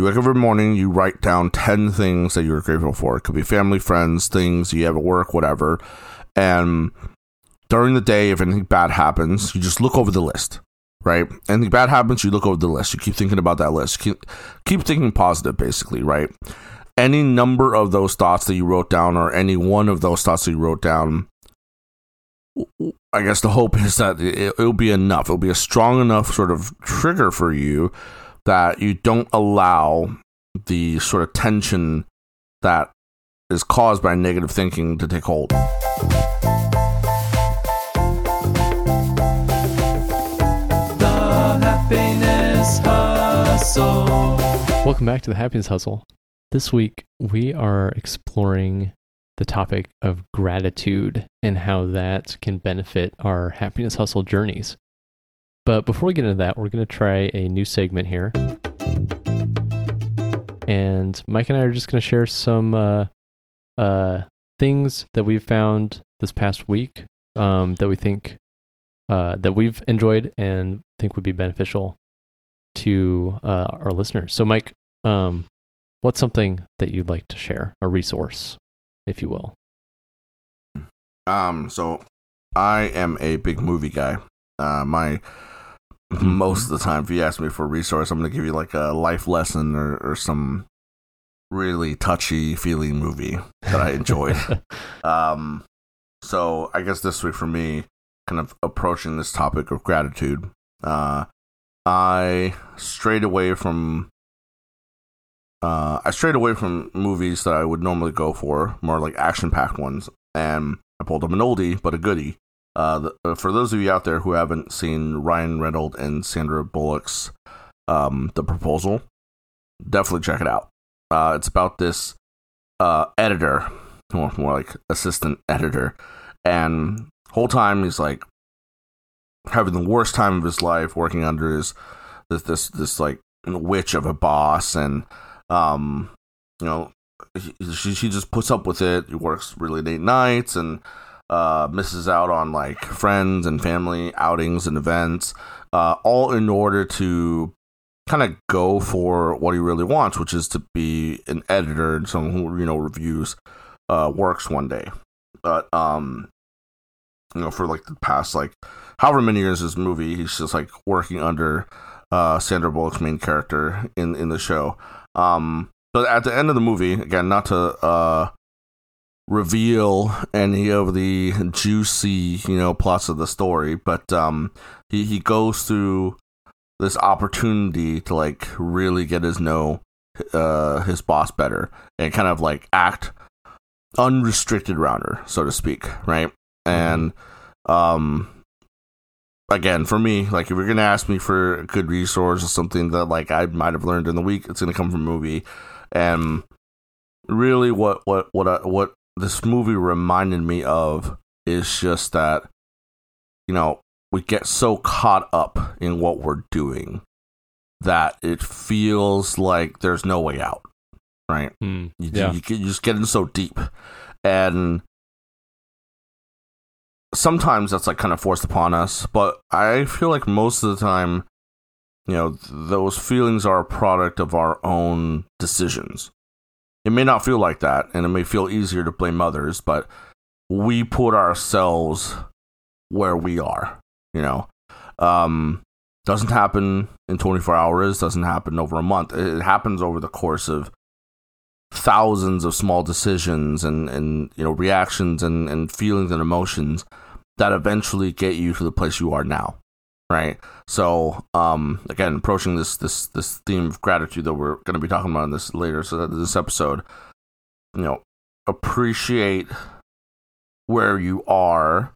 You wake up every morning, you write down 10 things that you're grateful for. It could be family, friends, things you have at work, whatever. And during the day, if anything bad happens, you just look over the list, right? Anything bad happens, you look over the list. You keep thinking about that list. Keep, keep thinking positive, basically, right? Any number of those thoughts that you wrote down, or any one of those thoughts that you wrote down, I guess the hope is that it, will be enough. It'll be a strong enough sort of trigger for you that you don't allow the sort of tension that is caused by negative thinking to take hold. Welcome back to the Happiness Hustle. This week, we are exploring the topic of gratitude and how that can benefit our happiness hustle journeys. But before we get into that, we're going to try a new segment here. And Mike and I are just going to share some uh, uh, things that we've found this past week um, that we think uh, that we've enjoyed and think would be beneficial to uh, our listeners. So, Mike, um, what's something that you'd like to share, a resource, if you will? Um, so I am a big movie guy. Uh, my most of the time, if you ask me for a resource, I'm going to give you like a life lesson or, or some really touchy feeling movie that I enjoyed. um, so I guess this week for me, kind of approaching this topic of gratitude, uh, I strayed away from. Uh, I strayed away from movies that I would normally go for, more like action-packed ones, and I pulled up an oldie but a goodie. Uh, the, uh, for those of you out there who haven't seen Ryan Reynolds and Sandra Bullock's um, The Proposal, definitely check it out. Uh, it's about this uh, editor, or more like assistant editor, and whole time he's like having the worst time of his life working under his this this this like witch of a boss, and um, you know she she just puts up with it. He works really late nights and uh, misses out on like friends and family outings and events, uh, all in order to kind of go for what he really wants, which is to be an editor and someone who you know reviews uh, works one day. But um, you know, for like the past like however many years this movie, he's just like working under uh, Sandra Bullock's main character in in the show. Um, but at the end of the movie, again, not to uh, reveal any of the juicy, you know, plots of the story, but um, he he goes through this opportunity to like really get his know uh, his boss better and kind of like act unrestricted around her, so to speak, right? Mm-hmm. And um, again, for me, like if you're gonna ask me for a good resource or something that like I might have learned in the week, it's gonna come from a movie. And really, what what what I, what this movie reminded me of is just that you know we get so caught up in what we're doing that it feels like there's no way out right? Mm, you, yeah. you, you just getting so deep. And sometimes that's like kind of forced upon us but i feel like most of the time you know those feelings are a product of our own decisions it may not feel like that and it may feel easier to blame others but we put ourselves where we are you know? Um doesn't happen in 24 hours doesn't happen over a month. It happens over the course of thousands of small decisions and and you know reactions and and feelings and emotions that eventually get you to the place you are now right so um again approaching this this this theme of gratitude that we're going to be talking about in this later so that this episode you know appreciate where you are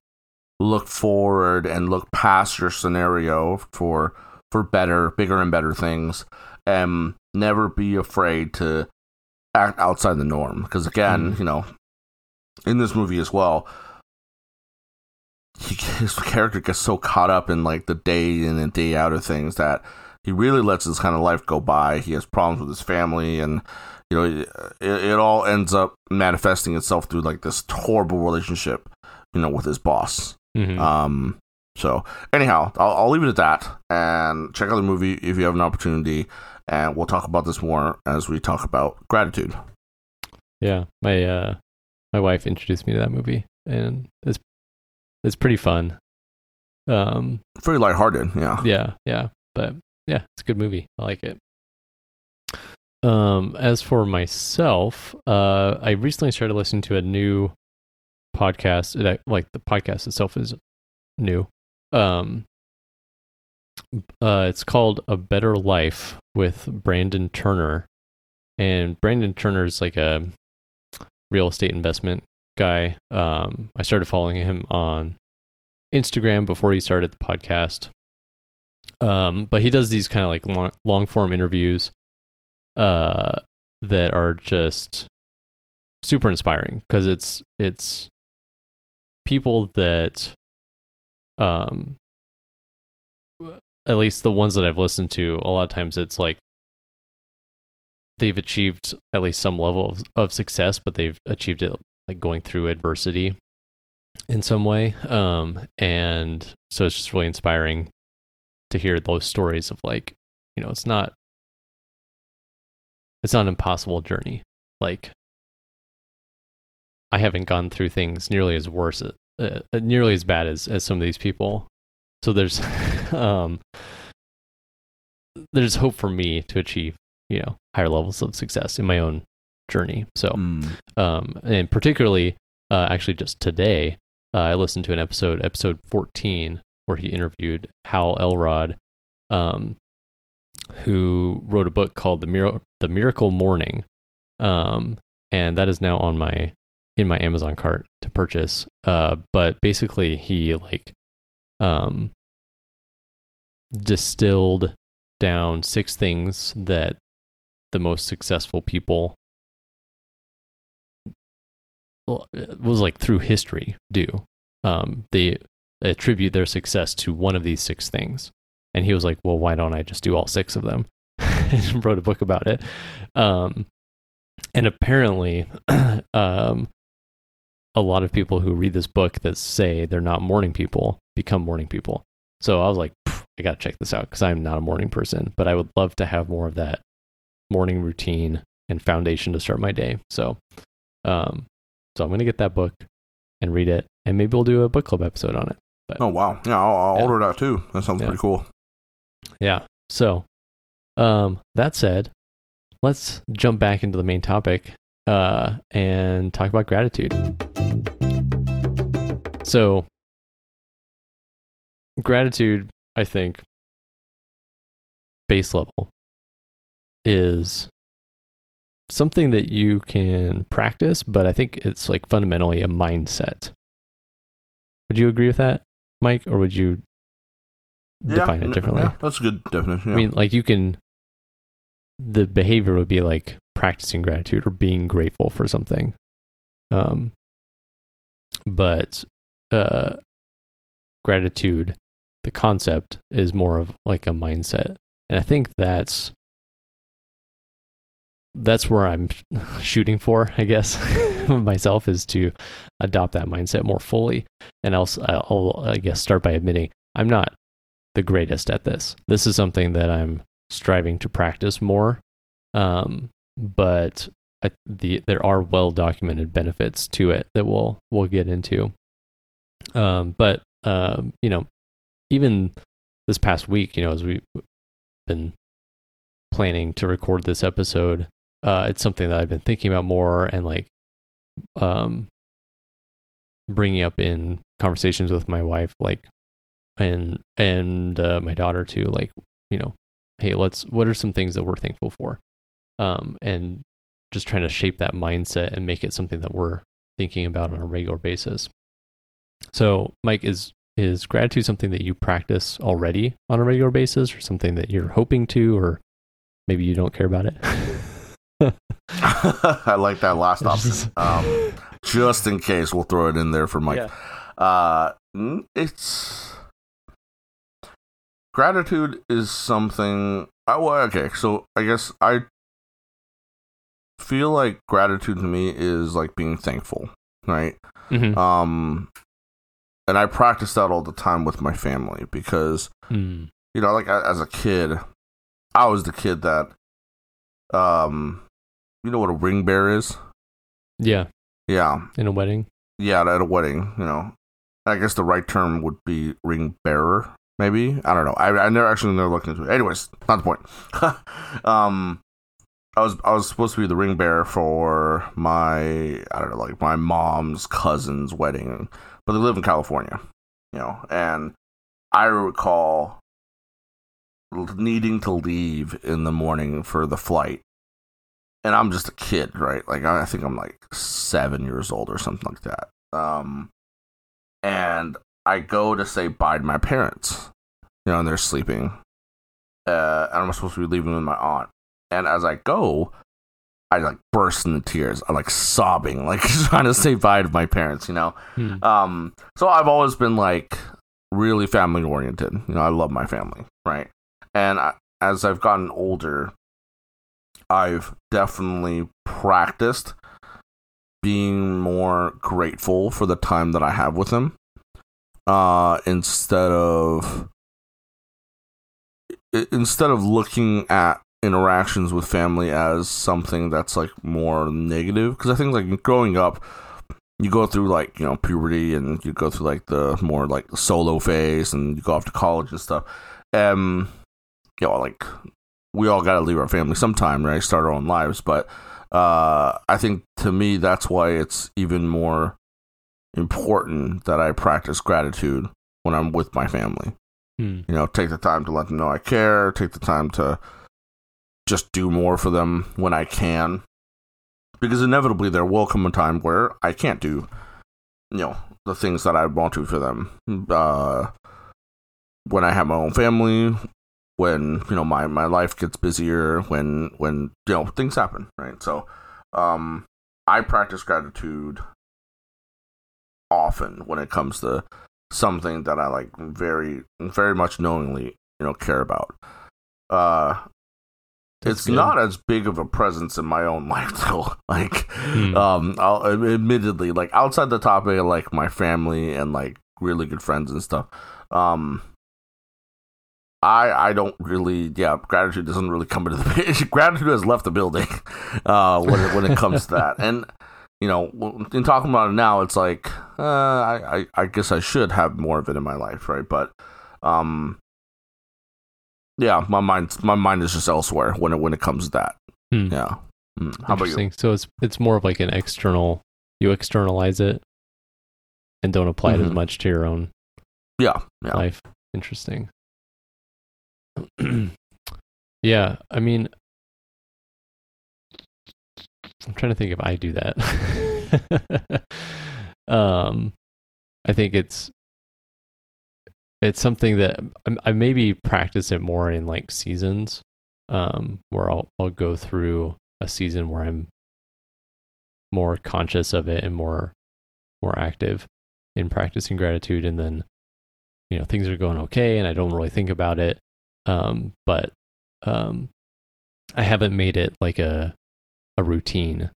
look forward and look past your scenario for for better bigger and better things and never be afraid to act outside the norm because again mm. you know in this movie as well he, his character gets so caught up in like the day in and day out of things that he really lets his kind of life go by. He has problems with his family, and you know, it, it all ends up manifesting itself through like this horrible relationship, you know, with his boss. Mm-hmm. Um, so anyhow, I'll, I'll leave it at that, and check out the movie if you have an opportunity. and we'll talk about this more as we talk about gratitude. Yeah, my uh, my wife introduced me to that movie, and it's it's pretty fun. Um, Very lighthearted, yeah. yeah, yeah, but yeah, it's a good movie. I like it. Um, as for myself, uh, I recently started listening to a new podcast. It, like the podcast itself is new. Um, uh, it's called A Better Life with Brandon Turner, and Brandon Turner is like a real estate investment guy. Um, I started following him on Instagram before he started the podcast. Um, but he does these kind of like long, long form interviews uh, that are just super inspiring because it's it's people that um at least the ones that I've listened to a lot of times it's like they've achieved at least some level of, of success but they've achieved it like going through adversity in some way um and so it's just really inspiring to hear those stories of like you know it's not it's not an impossible journey. Like i haven't gone through things nearly as worse uh, uh, nearly as bad as as some of these people. So there's um there's hope for me to achieve you know higher levels of success in my own journey so Mm. um, and particularly uh, actually just today uh, i listened to an episode episode 14 where he interviewed hal elrod um, who wrote a book called the, Mir- the miracle morning um, and that is now on my in my amazon cart to purchase uh, but basically he like um, distilled down six things that the most successful people was like through history do. Um, they attribute their success to one of these six things. And he was like, well, why don't I just do all six of them? and wrote a book about it. Um, and apparently, um, a lot of people who read this book that say they're not morning people become morning people. So I was like, I got to check this out because I'm not a morning person, but I would love to have more of that morning routine and foundation to start my day. So, um, so I'm gonna get that book and read it, and maybe we'll do a book club episode on it. Oh wow, yeah, I'll, I'll Yeah. order that too. That sounds Yeah. pretty cool. Yeah. So, um, that said, let's jump back into the main topic uh, and talk about gratitude. So, gratitude, I think, base level is something that you can practice, but I think it's like fundamentally a mindset. Would you agree with that, Mike, or would you define n- it differently? Yeah, that's a good definition. I mean, like you can, the behavior would be like practicing gratitude or being grateful for something. Um, but uh, gratitude, the concept is more of like a mindset, and I think that's that's where I'm shooting for. I guess myself is to adopt that mindset more fully, and else I'll I guess start by admitting I'm not the greatest at this. This is something that I'm striving to practice more. Um, but I, the there are well documented benefits to it that we'll we'll get into. Um, but um, you know, even this past week, you know, as we've been planning to record this episode, uh, it's something that I've been thinking about more and like um, bringing up in conversations with my wife, like and and uh, my daughter too like you know hey let's what are some things that we're thankful for? Um and just trying to shape that mindset and make it something that we're thinking about on a regular basis. So mike is is gratitude something that you practice already on a regular basis or something that you're hoping to or maybe you don't care about it I like that last option. Um, just in case, we'll throw it in there for Mike. Yeah. Uh, it's gratitude is something. I, well, okay, so I guess I feel like gratitude to me is like being thankful, right? Mhm. Um, and I practice that all the time with my family because Mm. you know, like as a kid, I was the kid that, um, you know what a ring bearer is? Yeah, Yeah, in a wedding. yeah, at a wedding. You know, I guess the right term would be ring bearer. Maybe I don't know. I I never actually never looked into it. Anyways, not the point. um, I was I was supposed to be the ring bearer for my I don't know like my mom's cousin's wedding, but they live in California, you know, and I recall needing to leave in the morning for the flight. And I'm just a kid, right? Like I think I'm like seven years old or something like that. Um, and I go to say bye to my parents, you know, and they're sleeping. Uh, and I'm supposed to be leaving with my aunt. And as I go, I like burst into tears. I'm like sobbing, like trying to say bye to my parents, you know. Hmm. Um, so I've always been like really family oriented. You know, I love my family, right? And I, as I've gotten older, I've definitely practiced being more grateful for the time that I have with them, uh, instead of instead of looking at interactions with family as something that's like more negative. Because I think like growing up, you go through like you know puberty and you go through like the more like solo phase and you go off to college and stuff um you know like we all got to leave our family sometime right? Start our own lives. But uh i think to me that's why it's even more important that i practice gratitude when i'm with my family. Hmm. you know take the time to let them know i care take the time to just do more for them when i can. Because inevitably there will come a time where i can't do you know the things that i want to for them. Uh when i have my own family when you know my my life gets busier when when you know things happen right so um i practice gratitude often when it comes to something that I like very very much knowingly you know care about. Uh That's it's good. not as big of a presence in my own life though. Like Hmm. um I'll admittedly like outside the topic of like my family and like really good friends and stuff. Um I I don't really yeah gratitude doesn't really come into the page. gratitude has left the building uh when it, when it comes to that and you know in talking about it now it's like uh I, I I guess I should have more of it in my life right but um yeah my mind my mind is just elsewhere when it when it comes to that Hmm. yeah Mm. how about you Interesting. So it's it's more of like an external. You externalize it, and don't apply it as Mhm. much to your own yeah yeah life. Interesting. yeah, I mean, I'm trying to think if I do that. um, I think it's it's something that I, I maybe practice it more in like seasons, um, where I'll I'll go through a season where I'm more conscious of it and more more active in practicing gratitude, and then you know things are going okay and I don't really think about it. Um, but um, I haven't made it like a a routine,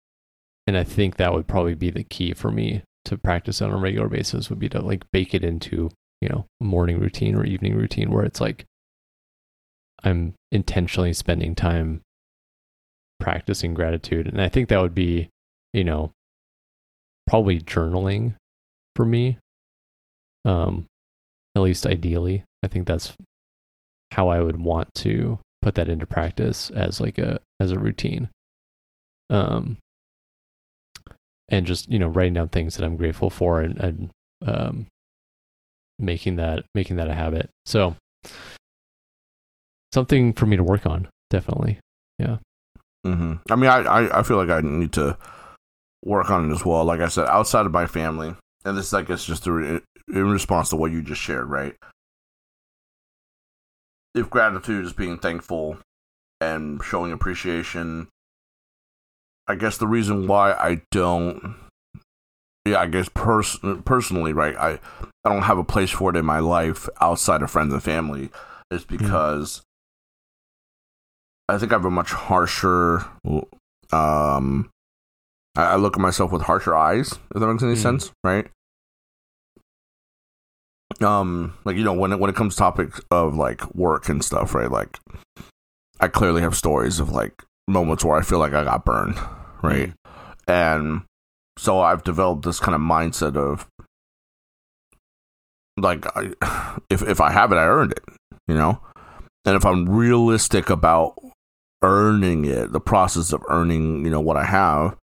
and I think that would probably be the key for me to practice on a regular basis. Would be to like bake it into you know a morning routine or evening routine where it's like I'm intentionally spending time practicing gratitude, and I think that would be you know probably journaling for me. Um, at least ideally. I think that's how I would want to put that into practice as like a as a routine. Um and just, you know, writing down things that I'm grateful for and, and um making that making that a habit. So something for me to work on, definitely. Yeah. Mm-hmm. I mean, I, I, I feel like I need to work on it as well. Like I said, outside of my family, and this, I guess, just re- in response to what you just shared, right? If gratitude is being thankful and showing appreciation, I guess the reason why I don't, yeah, I guess pers- personally, right, I, I don't have a place for it in my life outside of friends and family is because I think I have a much harsher um I, I look at myself with harsher eyes, if that makes any Hmm. sense, right? Um, like you know, when it when it comes to topics of like work and stuff, right? Like I clearly have stories of like moments where I feel like I got burned, right? And so I've developed this kind of mindset of like I, if if I have it, I earned it, you know. And if I'm realistic about earning it, the process of earning, you know, what I have,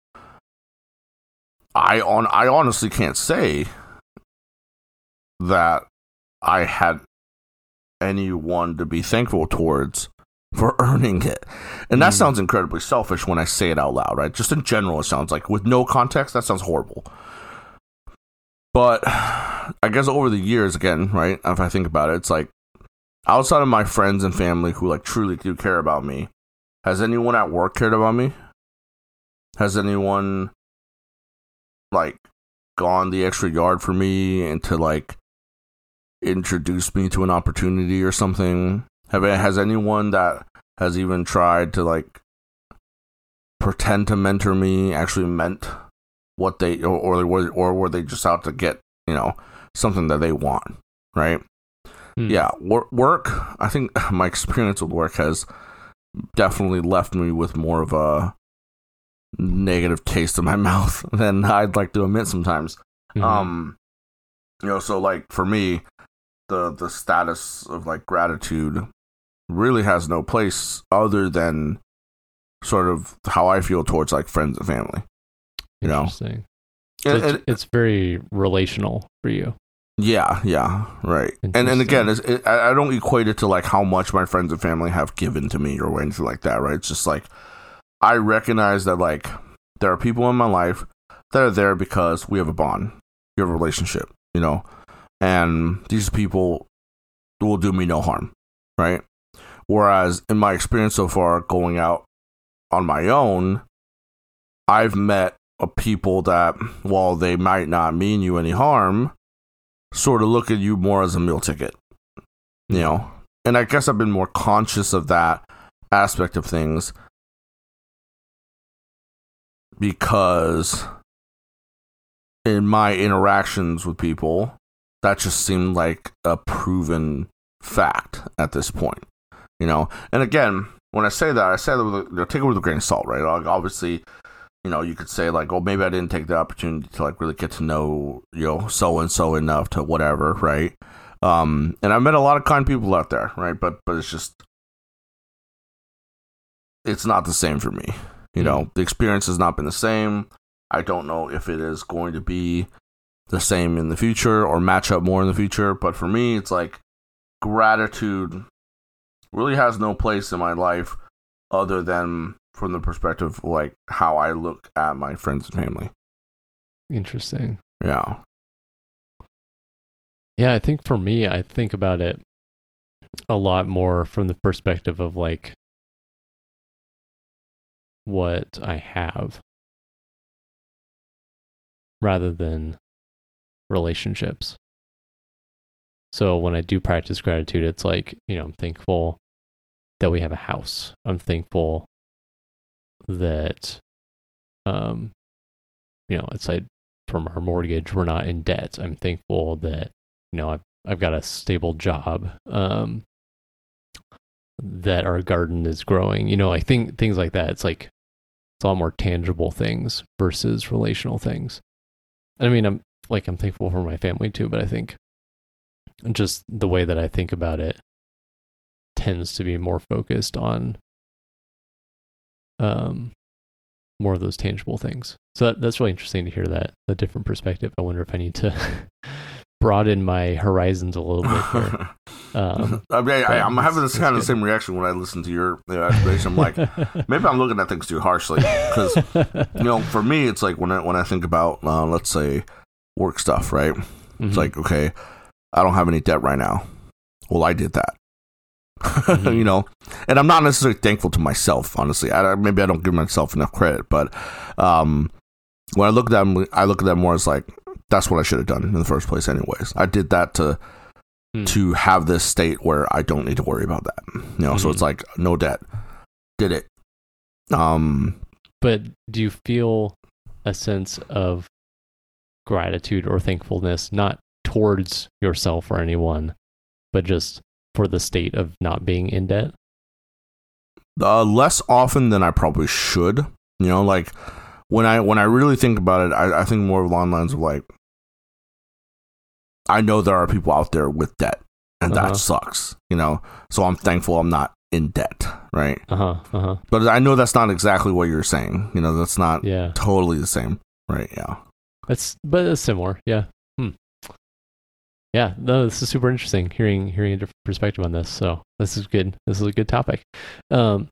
I on I honestly can't say that I had anyone to be thankful towards for earning it. And that Mm. sounds incredibly selfish when I say it out loud, right? Just in general, it sounds like with no context, that sounds horrible. But I guess over the years, again, right? If I think about it, it's like outside of my friends and family who like truly do care about me, has anyone at work cared about me? Has anyone like gone the extra yard for me and to like introduce me to an opportunity or something? Have has anyone that has even tried to like pretend to mentor me actually meant what they or or, they were, or were they just out to get you know something that they want, right? Hmm. Yeah, wor- work. I think my experience with work has definitely left me with more of a negative taste in my mouth than I'd like to admit sometimes. Mhm. Um, you know, so like for me, the the status of like gratitude really has no place other than sort of how I feel towards like friends and family. you know. Interesting. So And- it's, and- it's very relational for you. Yeah, yeah, right. And and again, it's, it, I I don't equate it to like how much my friends and family have given to me or anything like that, right? It's just like I recognize that like there are people in my life that are there because we have a bond, we have a relationship, you know, and these people will do me no harm, right? Whereas in my experience so far, going out on my own, I've met a people that, while they might not mean you any harm, sort of look at you more as a meal ticket, you know. And I guess I've been more conscious of that aspect of things because in my interactions with people, that just seemed like a proven fact at this point, you know. And again, when I say that, I say that with a, you know, take it with a grain of salt, right? Like obviously, you know, you could say like, oh, maybe I didn't take the opportunity to like really get to know, you know, so and so enough to whatever, right? Um, and I've met a lot of kind people out there, right? But but it's just, it's not the same for me. You know, the experience has not been the same. I don't know if it is going to be the same in the future or match up more in the future. But for me, it's like gratitude really has no place in my life other than from the perspective of like how I look at my friends and family. Interesting. Yeah. Yeah, I think for me, I think about it a lot more from the perspective of like what I have rather than relationships. So when I do practice gratitude, it's like, you know, I'm thankful that we have a house. I'm thankful that um you know, aside from our mortgage, we're not in debt. I'm thankful that you know I've I've got a stable job. Um, that our garden is growing. You know, I think things like that. It's like it's all more tangible things versus relational things. I mean, I'm like I'm thankful for my family too, but I think just the way that I think about it tends to be more focused on um more of those tangible things. So that, that's really interesting to hear that a different perspective. I wonder if I need to broaden my horizons a little bit. Um, I mean, I, I'm having this kind of the same reaction when I listen to your, your explanation. I'm like, maybe I'm looking at things too harshly because you know, for me, it's like when I when I think about uh, let's say work stuff, right? Mm-hmm. It's like, okay, I don't have any debt right now. Well, I did that. Mhm. you know, and I'm not necessarily thankful to myself, honestly. I, maybe I don't give myself enough credit, but um, when I look at them, I look at them more as like that's what I should have done in the first place, anyways. I did that to Hmm. to have this state where I don't need to worry about that. You know, so Mhm. it's like no debt, did it. Um, But do you feel a sense of gratitude or thankfulness, not towards yourself or anyone, but just for the state of not being in debt? Uh, less often than I probably should. You know, like when I when I really think about it, I, I think more along lines of like, I know there are people out there with debt, and Uh-huh. that sucks. You know, so I'm thankful I'm not in debt, right? Uh huh. Uh huh. But I know that's not exactly what you're saying. You know, that's not Yeah. totally the same, right? Yeah. That's but it's similar. Yeah. Hmm. Yeah. No, this is super interesting hearing hearing a different perspective on this. So this is good. This is a good topic. Um,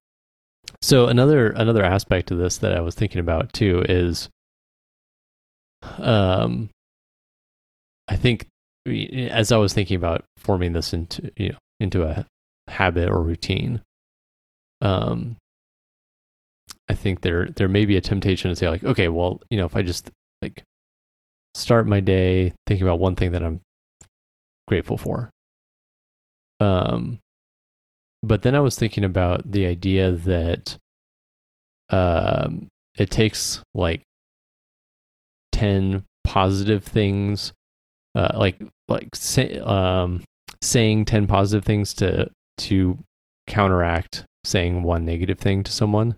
so another another aspect of this that I was thinking about too is, um, I think as I was thinking about forming this into you know into a habit or routine, um, I think there there may be a temptation to say like, okay, well, you know, if I just like start my day thinking about one thing that I'm grateful for. Um, but then I was thinking about the idea that um, it takes like 10 positive things, uh, like, like say, um, saying 10 positive things to, to counteract saying one negative thing to someone.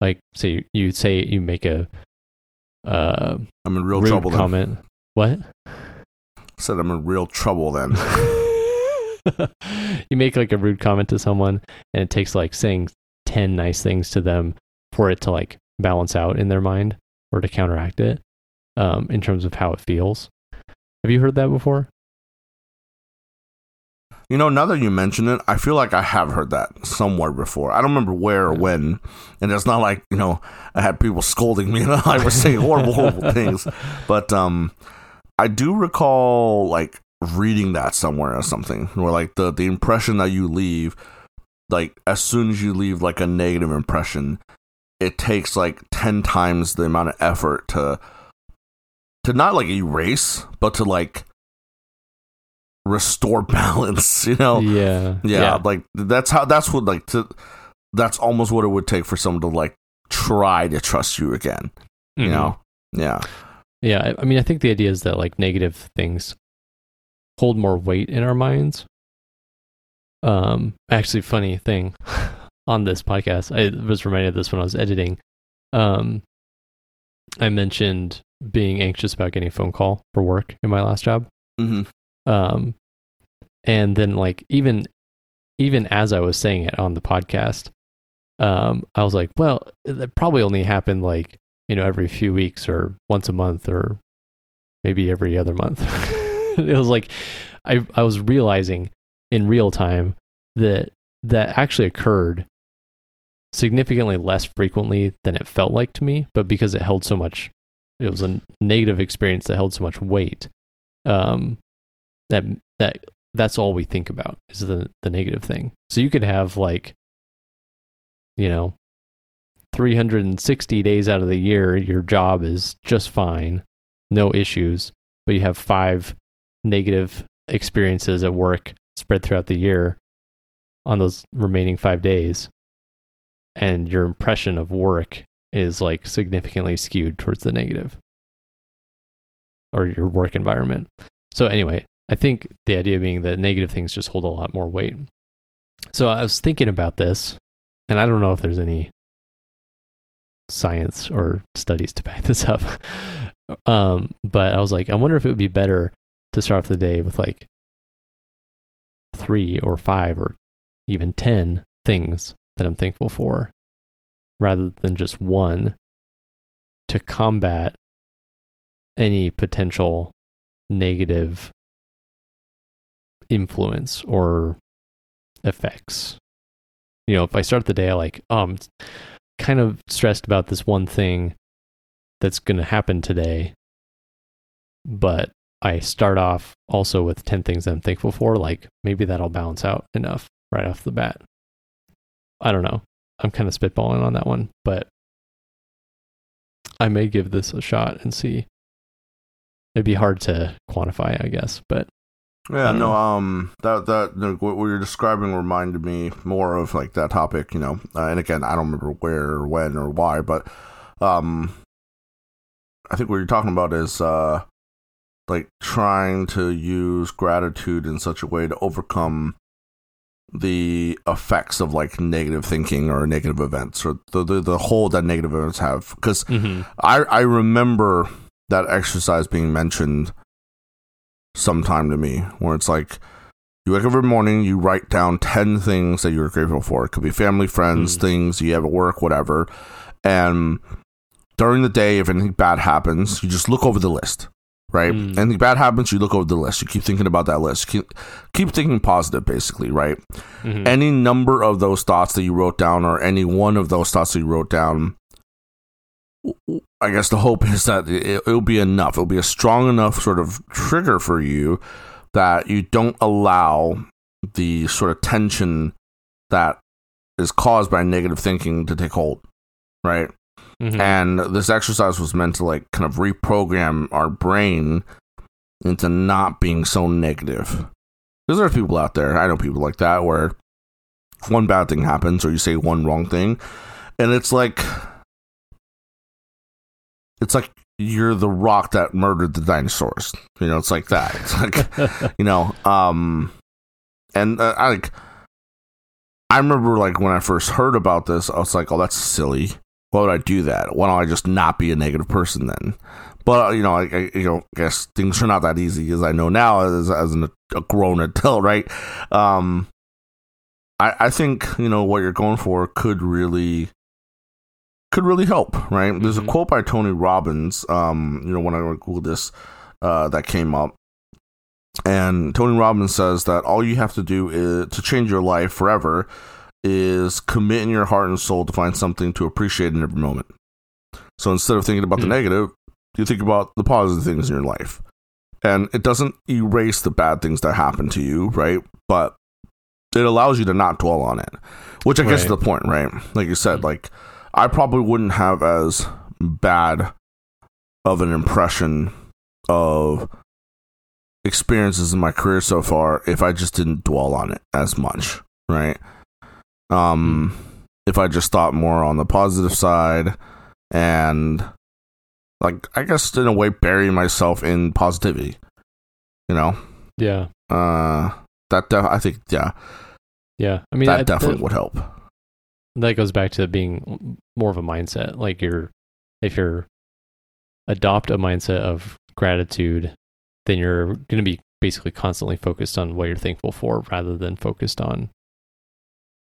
Like, say you, you say you make a, uh, I'm in real trouble then. comment. What? Said I'm in real trouble then. you make like a rude comment to someone, and it takes like saying 10 nice things to them for it to like balance out in their mind or to counteract it um, in terms of how it feels. Have you heard that before? You know, now that you mention it, I feel like I have heard that somewhere before. I don't remember where or when, and it's not like you know I had people scolding me and I was saying horrible, horrible things. But um, I do recall like reading that somewhere or something, where like the the impression that you leave, like as soon as you leave like a negative impression, it takes like ten times the amount of effort to to not like erase, but to like restore balance. You know, yeah. yeah, like that's how that's what like to that's almost what it would take for someone to like try to trust you again. You Mhm. know, yeah, Yeah, I- I mean, I think the idea is that like negative things hold more weight in our minds. Um, actually, funny thing on this podcast, I was reminded of this when I was editing. Um, I mentioned being anxious about getting a phone call for work in my last job. hmm Um, and then like even even as I was saying it on the podcast, um, I was like, well, that probably only happened like you know every few weeks or once a month or maybe every other month. it was like I I was realizing in real time that that actually occurred significantly less frequently than it felt like to me, but because it held so much, it was a negative experience that held so much weight. Um, that that that's all we think about is the the negative thing. So you could have like, you know, 360 days out of the year, your job is just fine, no issues, but you have five negative experiences at work spread throughout the year on those remaining five days, and your impression of work is like significantly skewed towards the negative or your work environment. So anyway, I think the idea being that negative things just hold a lot more weight. So I was thinking about this, and I don't know if there's any science or studies to back this up. Um, but I was like, I wonder if it would be better to start off the day with like three or five or even 10 things that I'm thankful for rather than just one to combat any potential negative influence or effects. You know, if I start the day I like, oh, kind of stressed about this one thing that's going to happen today, but I start off also with 10 things I'm thankful for, like maybe that'll balance out enough right off the bat. I don't know. I'm kind of spitballing on that one, but I may give this a shot and see. It'd be hard to quantify, I guess, but yeah. don't No, um, that that what you're describing reminded me more of like that topic. You know, uh, and again, I don't remember where, or when, or why, but um, I think what you're talking about is uh, like trying to use gratitude in such a way to overcome the effects of like negative thinking or negative events or the the, the hold that negative events have because Mm-hmm. I I remember that exercise being mentioned sometime to me where it's like you wake up every morning, you write down 10 things that you're grateful for. It could be family, friends, Mm. things you have at work, whatever. And during the day, if anything bad happens, you just look over the list, right? Mm. Anything bad happens, you look over the list. You keep thinking about that list. Keep, keep thinking positive, basically, right? Mhm. any number of those thoughts that you wrote down or any one of those thoughts that you wrote down i guess the hope is that it, it'll be enough. It'll be a strong enough sort of trigger for you that you don't allow the sort of tension that is caused by negative thinking to take hold right? Mhm. and this exercise was meant to like kind of reprogram our brain into not being so negative. Because there's people out there i know people like that where one bad thing happens or you say one wrong thing and it's like it's like you're the rock that murdered the dinosaurs. You know it's like that. It's like you know um and uh, i like i remember like when i first heard about this i was like oh that's silly. Why would i do that? Why don't i just not be a negative person then? But uh, you know i, I you know guess things are not that easy as i know now as, as an, a grown adult right? Um I, I think you know what you're going for could really could really help, right? There's a Mhm. quote by Tony Robbins. Um, you know, when I googled this, uh, that came up, and Tony Robbins says that all you have to do is to change your life forever is commit in your heart and soul to find something to appreciate in every moment. So instead of thinking about the Hmm. negative, you think about the positive things in your life, and it doesn't erase the bad things that happen to you, right? But it allows you to not dwell on it, which I guess is the point, right? Like you said, like I probably wouldn't have as bad of an impression of experiences in my career so far if I just didn't dwell on it as much, right? Um, if I just thought more on the positive side and like I guess in a way bury myself in positivity, you know, yeah. uh, that def- I think yeah, Yeah. I mean, that I- definitely that, would help. That goes back to being more of a mindset. Like you're, if you're adopt a mindset of gratitude, then you're going to be basically constantly focused on what you're thankful for rather than focused on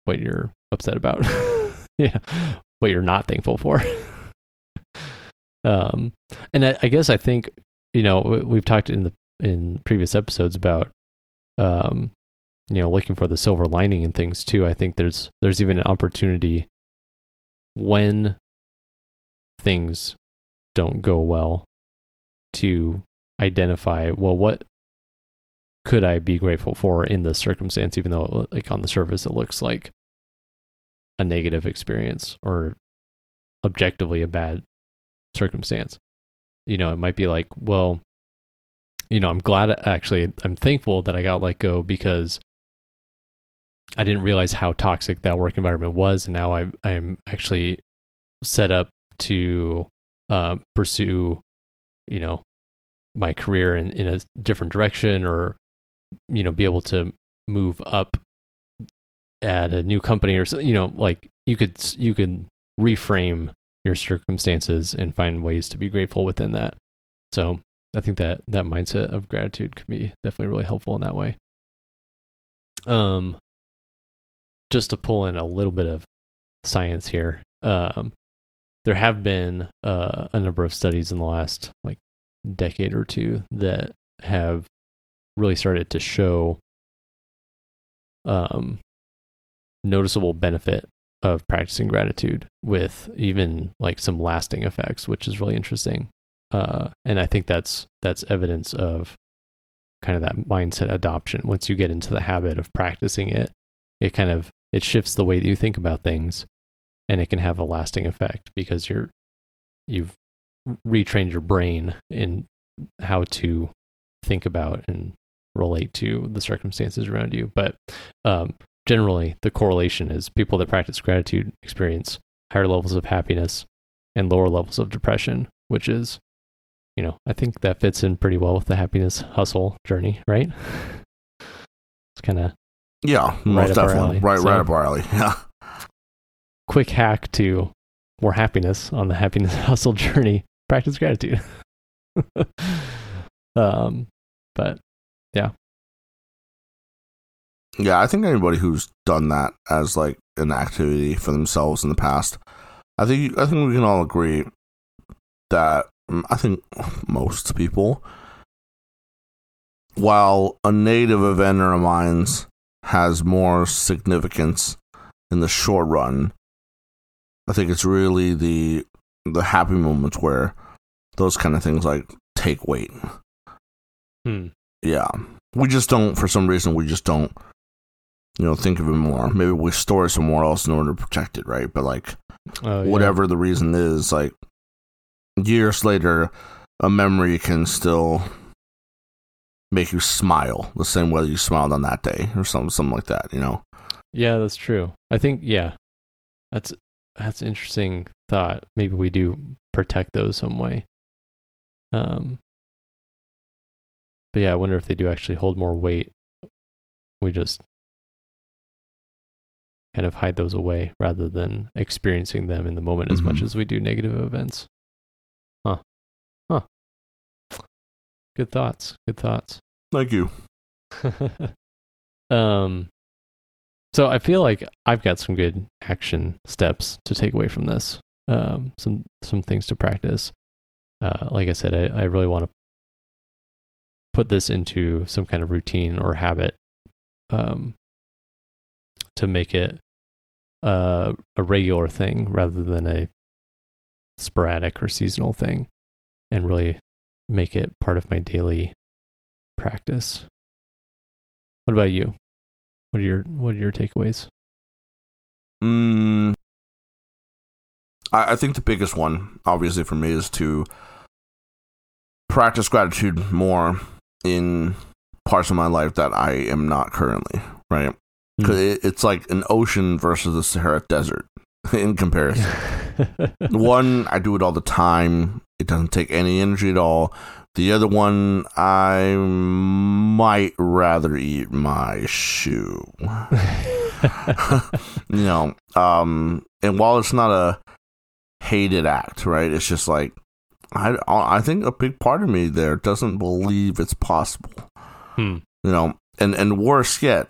what you're upset about. yeah. What you're not thankful for. um, and I, I guess I think, you know, we- we've talked in the, in previous episodes about, um, you know, looking for the silver lining in things too. I think there's, there's even an opportunity when things don't go well to identify well what could i be grateful for in this circumstance even though like on the surface it looks like a negative experience or objectively a bad circumstance you know it might be like well you know i'm glad actually i'm thankful that i got let go because i didn't realize how toxic that work environment was and now i i'm actually set up to uh, pursue you know my career in, in a different direction or you know be able to move up at a new company or you know like you could you could reframe your circumstances and find ways to be grateful within that. So i think that that mindset of gratitude could be definitely really helpful in that way. Um just to pull in a little bit of science here um there have been uh, a number of studies in the last like decade or two that have really started to show um, noticeable benefit of practicing gratitude with even like some lasting effects, which is really interesting. Uh, and I think that's that's evidence of kind of that mindset adoption. Once you get into the habit of practicing it, it kind of it shifts the way that you think about things and it can have a lasting effect because you're you've retrained your brain in how to think about and relate to the circumstances around you. But um, generally the correlation is people that practice gratitude experience higher levels of happiness and lower levels of depression which is you know i think that fits in pretty well with the happiness hustle journey right? It's kind of Yeah, most up definitely. Right, So- right up our alley. Yeah. quick hack to more happiness on the happiness hustle journey practice gratitude um but Yeah, yeah. I think anybody who's done that as like an activity for themselves in the past, I think I think we can all agree that mm, I think most people, while a native event in our minds has more significance in the short run, I think it's really the the happy moments where those kind of things like take weight. hmm, Yeah. We just don't, for some reason, we just don't, you know, think of it more. Maybe we store it somewhere else in order to protect it, right? But like, yeah. whatever the reason is, like, years later, a memory can still make you smile the same way you smiled on that day or something, something like that, you know? yeah that's true. I think yeah. That's that's an interesting thought. Maybe we do protect those some way. Um but yeah i wonder if they do actually hold more weight. We just kind of hide those away rather than experiencing them in the moment as much Mhm. as we do negative events. Huh. Huh. Good thoughts. Good thoughts Thank you. um so i feel like i've got some good action steps to take away from this um some some things to practice uh like i said i, I really want to put this into some kind of routine or habit um to make it uh, a regular thing rather than a sporadic or seasonal thing and really make it part of my daily practice what about you what are your what are your takeaways Mm, I, I think the biggest one, obviously, for me, is to practice gratitude more in parts of my life that I am not currently, right? 'Cause it, it's like an ocean versus the Sahara Desert in comparison. one, I do it all the time. It doesn't take any energy at all. The other one, I might rather eat my shoe. you know, um, and while it's not a hated act, right? It's just like I, I think a big part of me there doesn't believe it's possible. Hmm. You know, and and worse yet,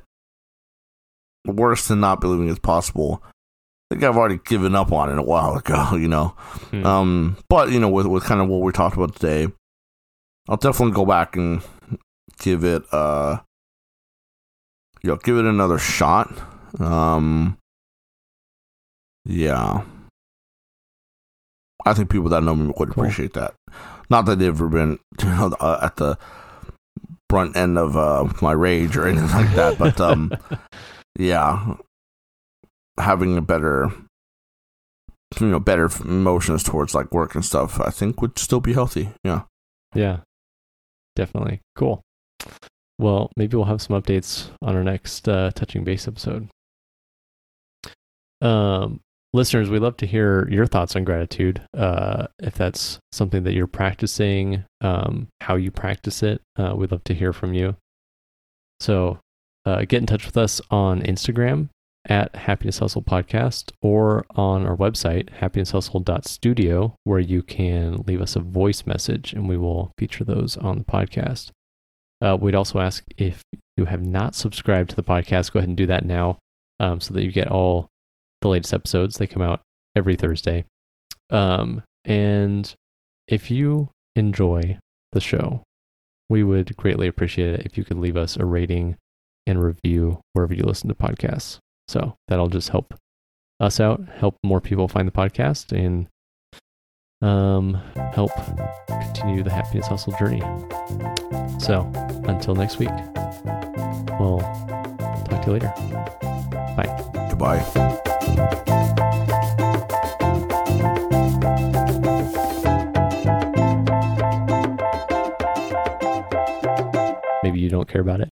worse than not believing it's possible. I think I've already given up on it a while ago. You know, Hmm. um, but you know, with with kind of what we talked about today, I'll definitely go back and give it uh, you know, give it another shot. Um, yeah, I think people that know me would appreciate that. Not that they've ever been you know uh, at the brunt end of uh, my rage or anything like that, but um, yeah, having a better you know better emotions towards like work and stuff i think would still be healthy. Yeah. Yeah, definitely. Cool. Well, maybe we'll have some updates on our next uh, touching base episode. Um, listeners, we'd love to hear your thoughts on gratitude. Uh, if that's something that you're practicing, um, how you practice it, uh, we'd love to hear from you. So, uh, get in touch with us on Instagram at Happiness Hustle Podcast or on our website, happinesshustle.studio, where you can leave us a voice message and we will feature those on the podcast. Uh, we'd also ask if you have not subscribed to the podcast, go ahead and do that now um, so that you get all the latest episodes. They come out every Thursday. Um, and if you enjoy the show, we would greatly appreciate it if you could leave us a rating and review wherever you listen to podcasts. So that'll just help us out, help more people find the podcast, and um, help continue the happiness hustle journey. So until next week, we'll talk to you later. Bye. Goodbye Maybe you don't care about it.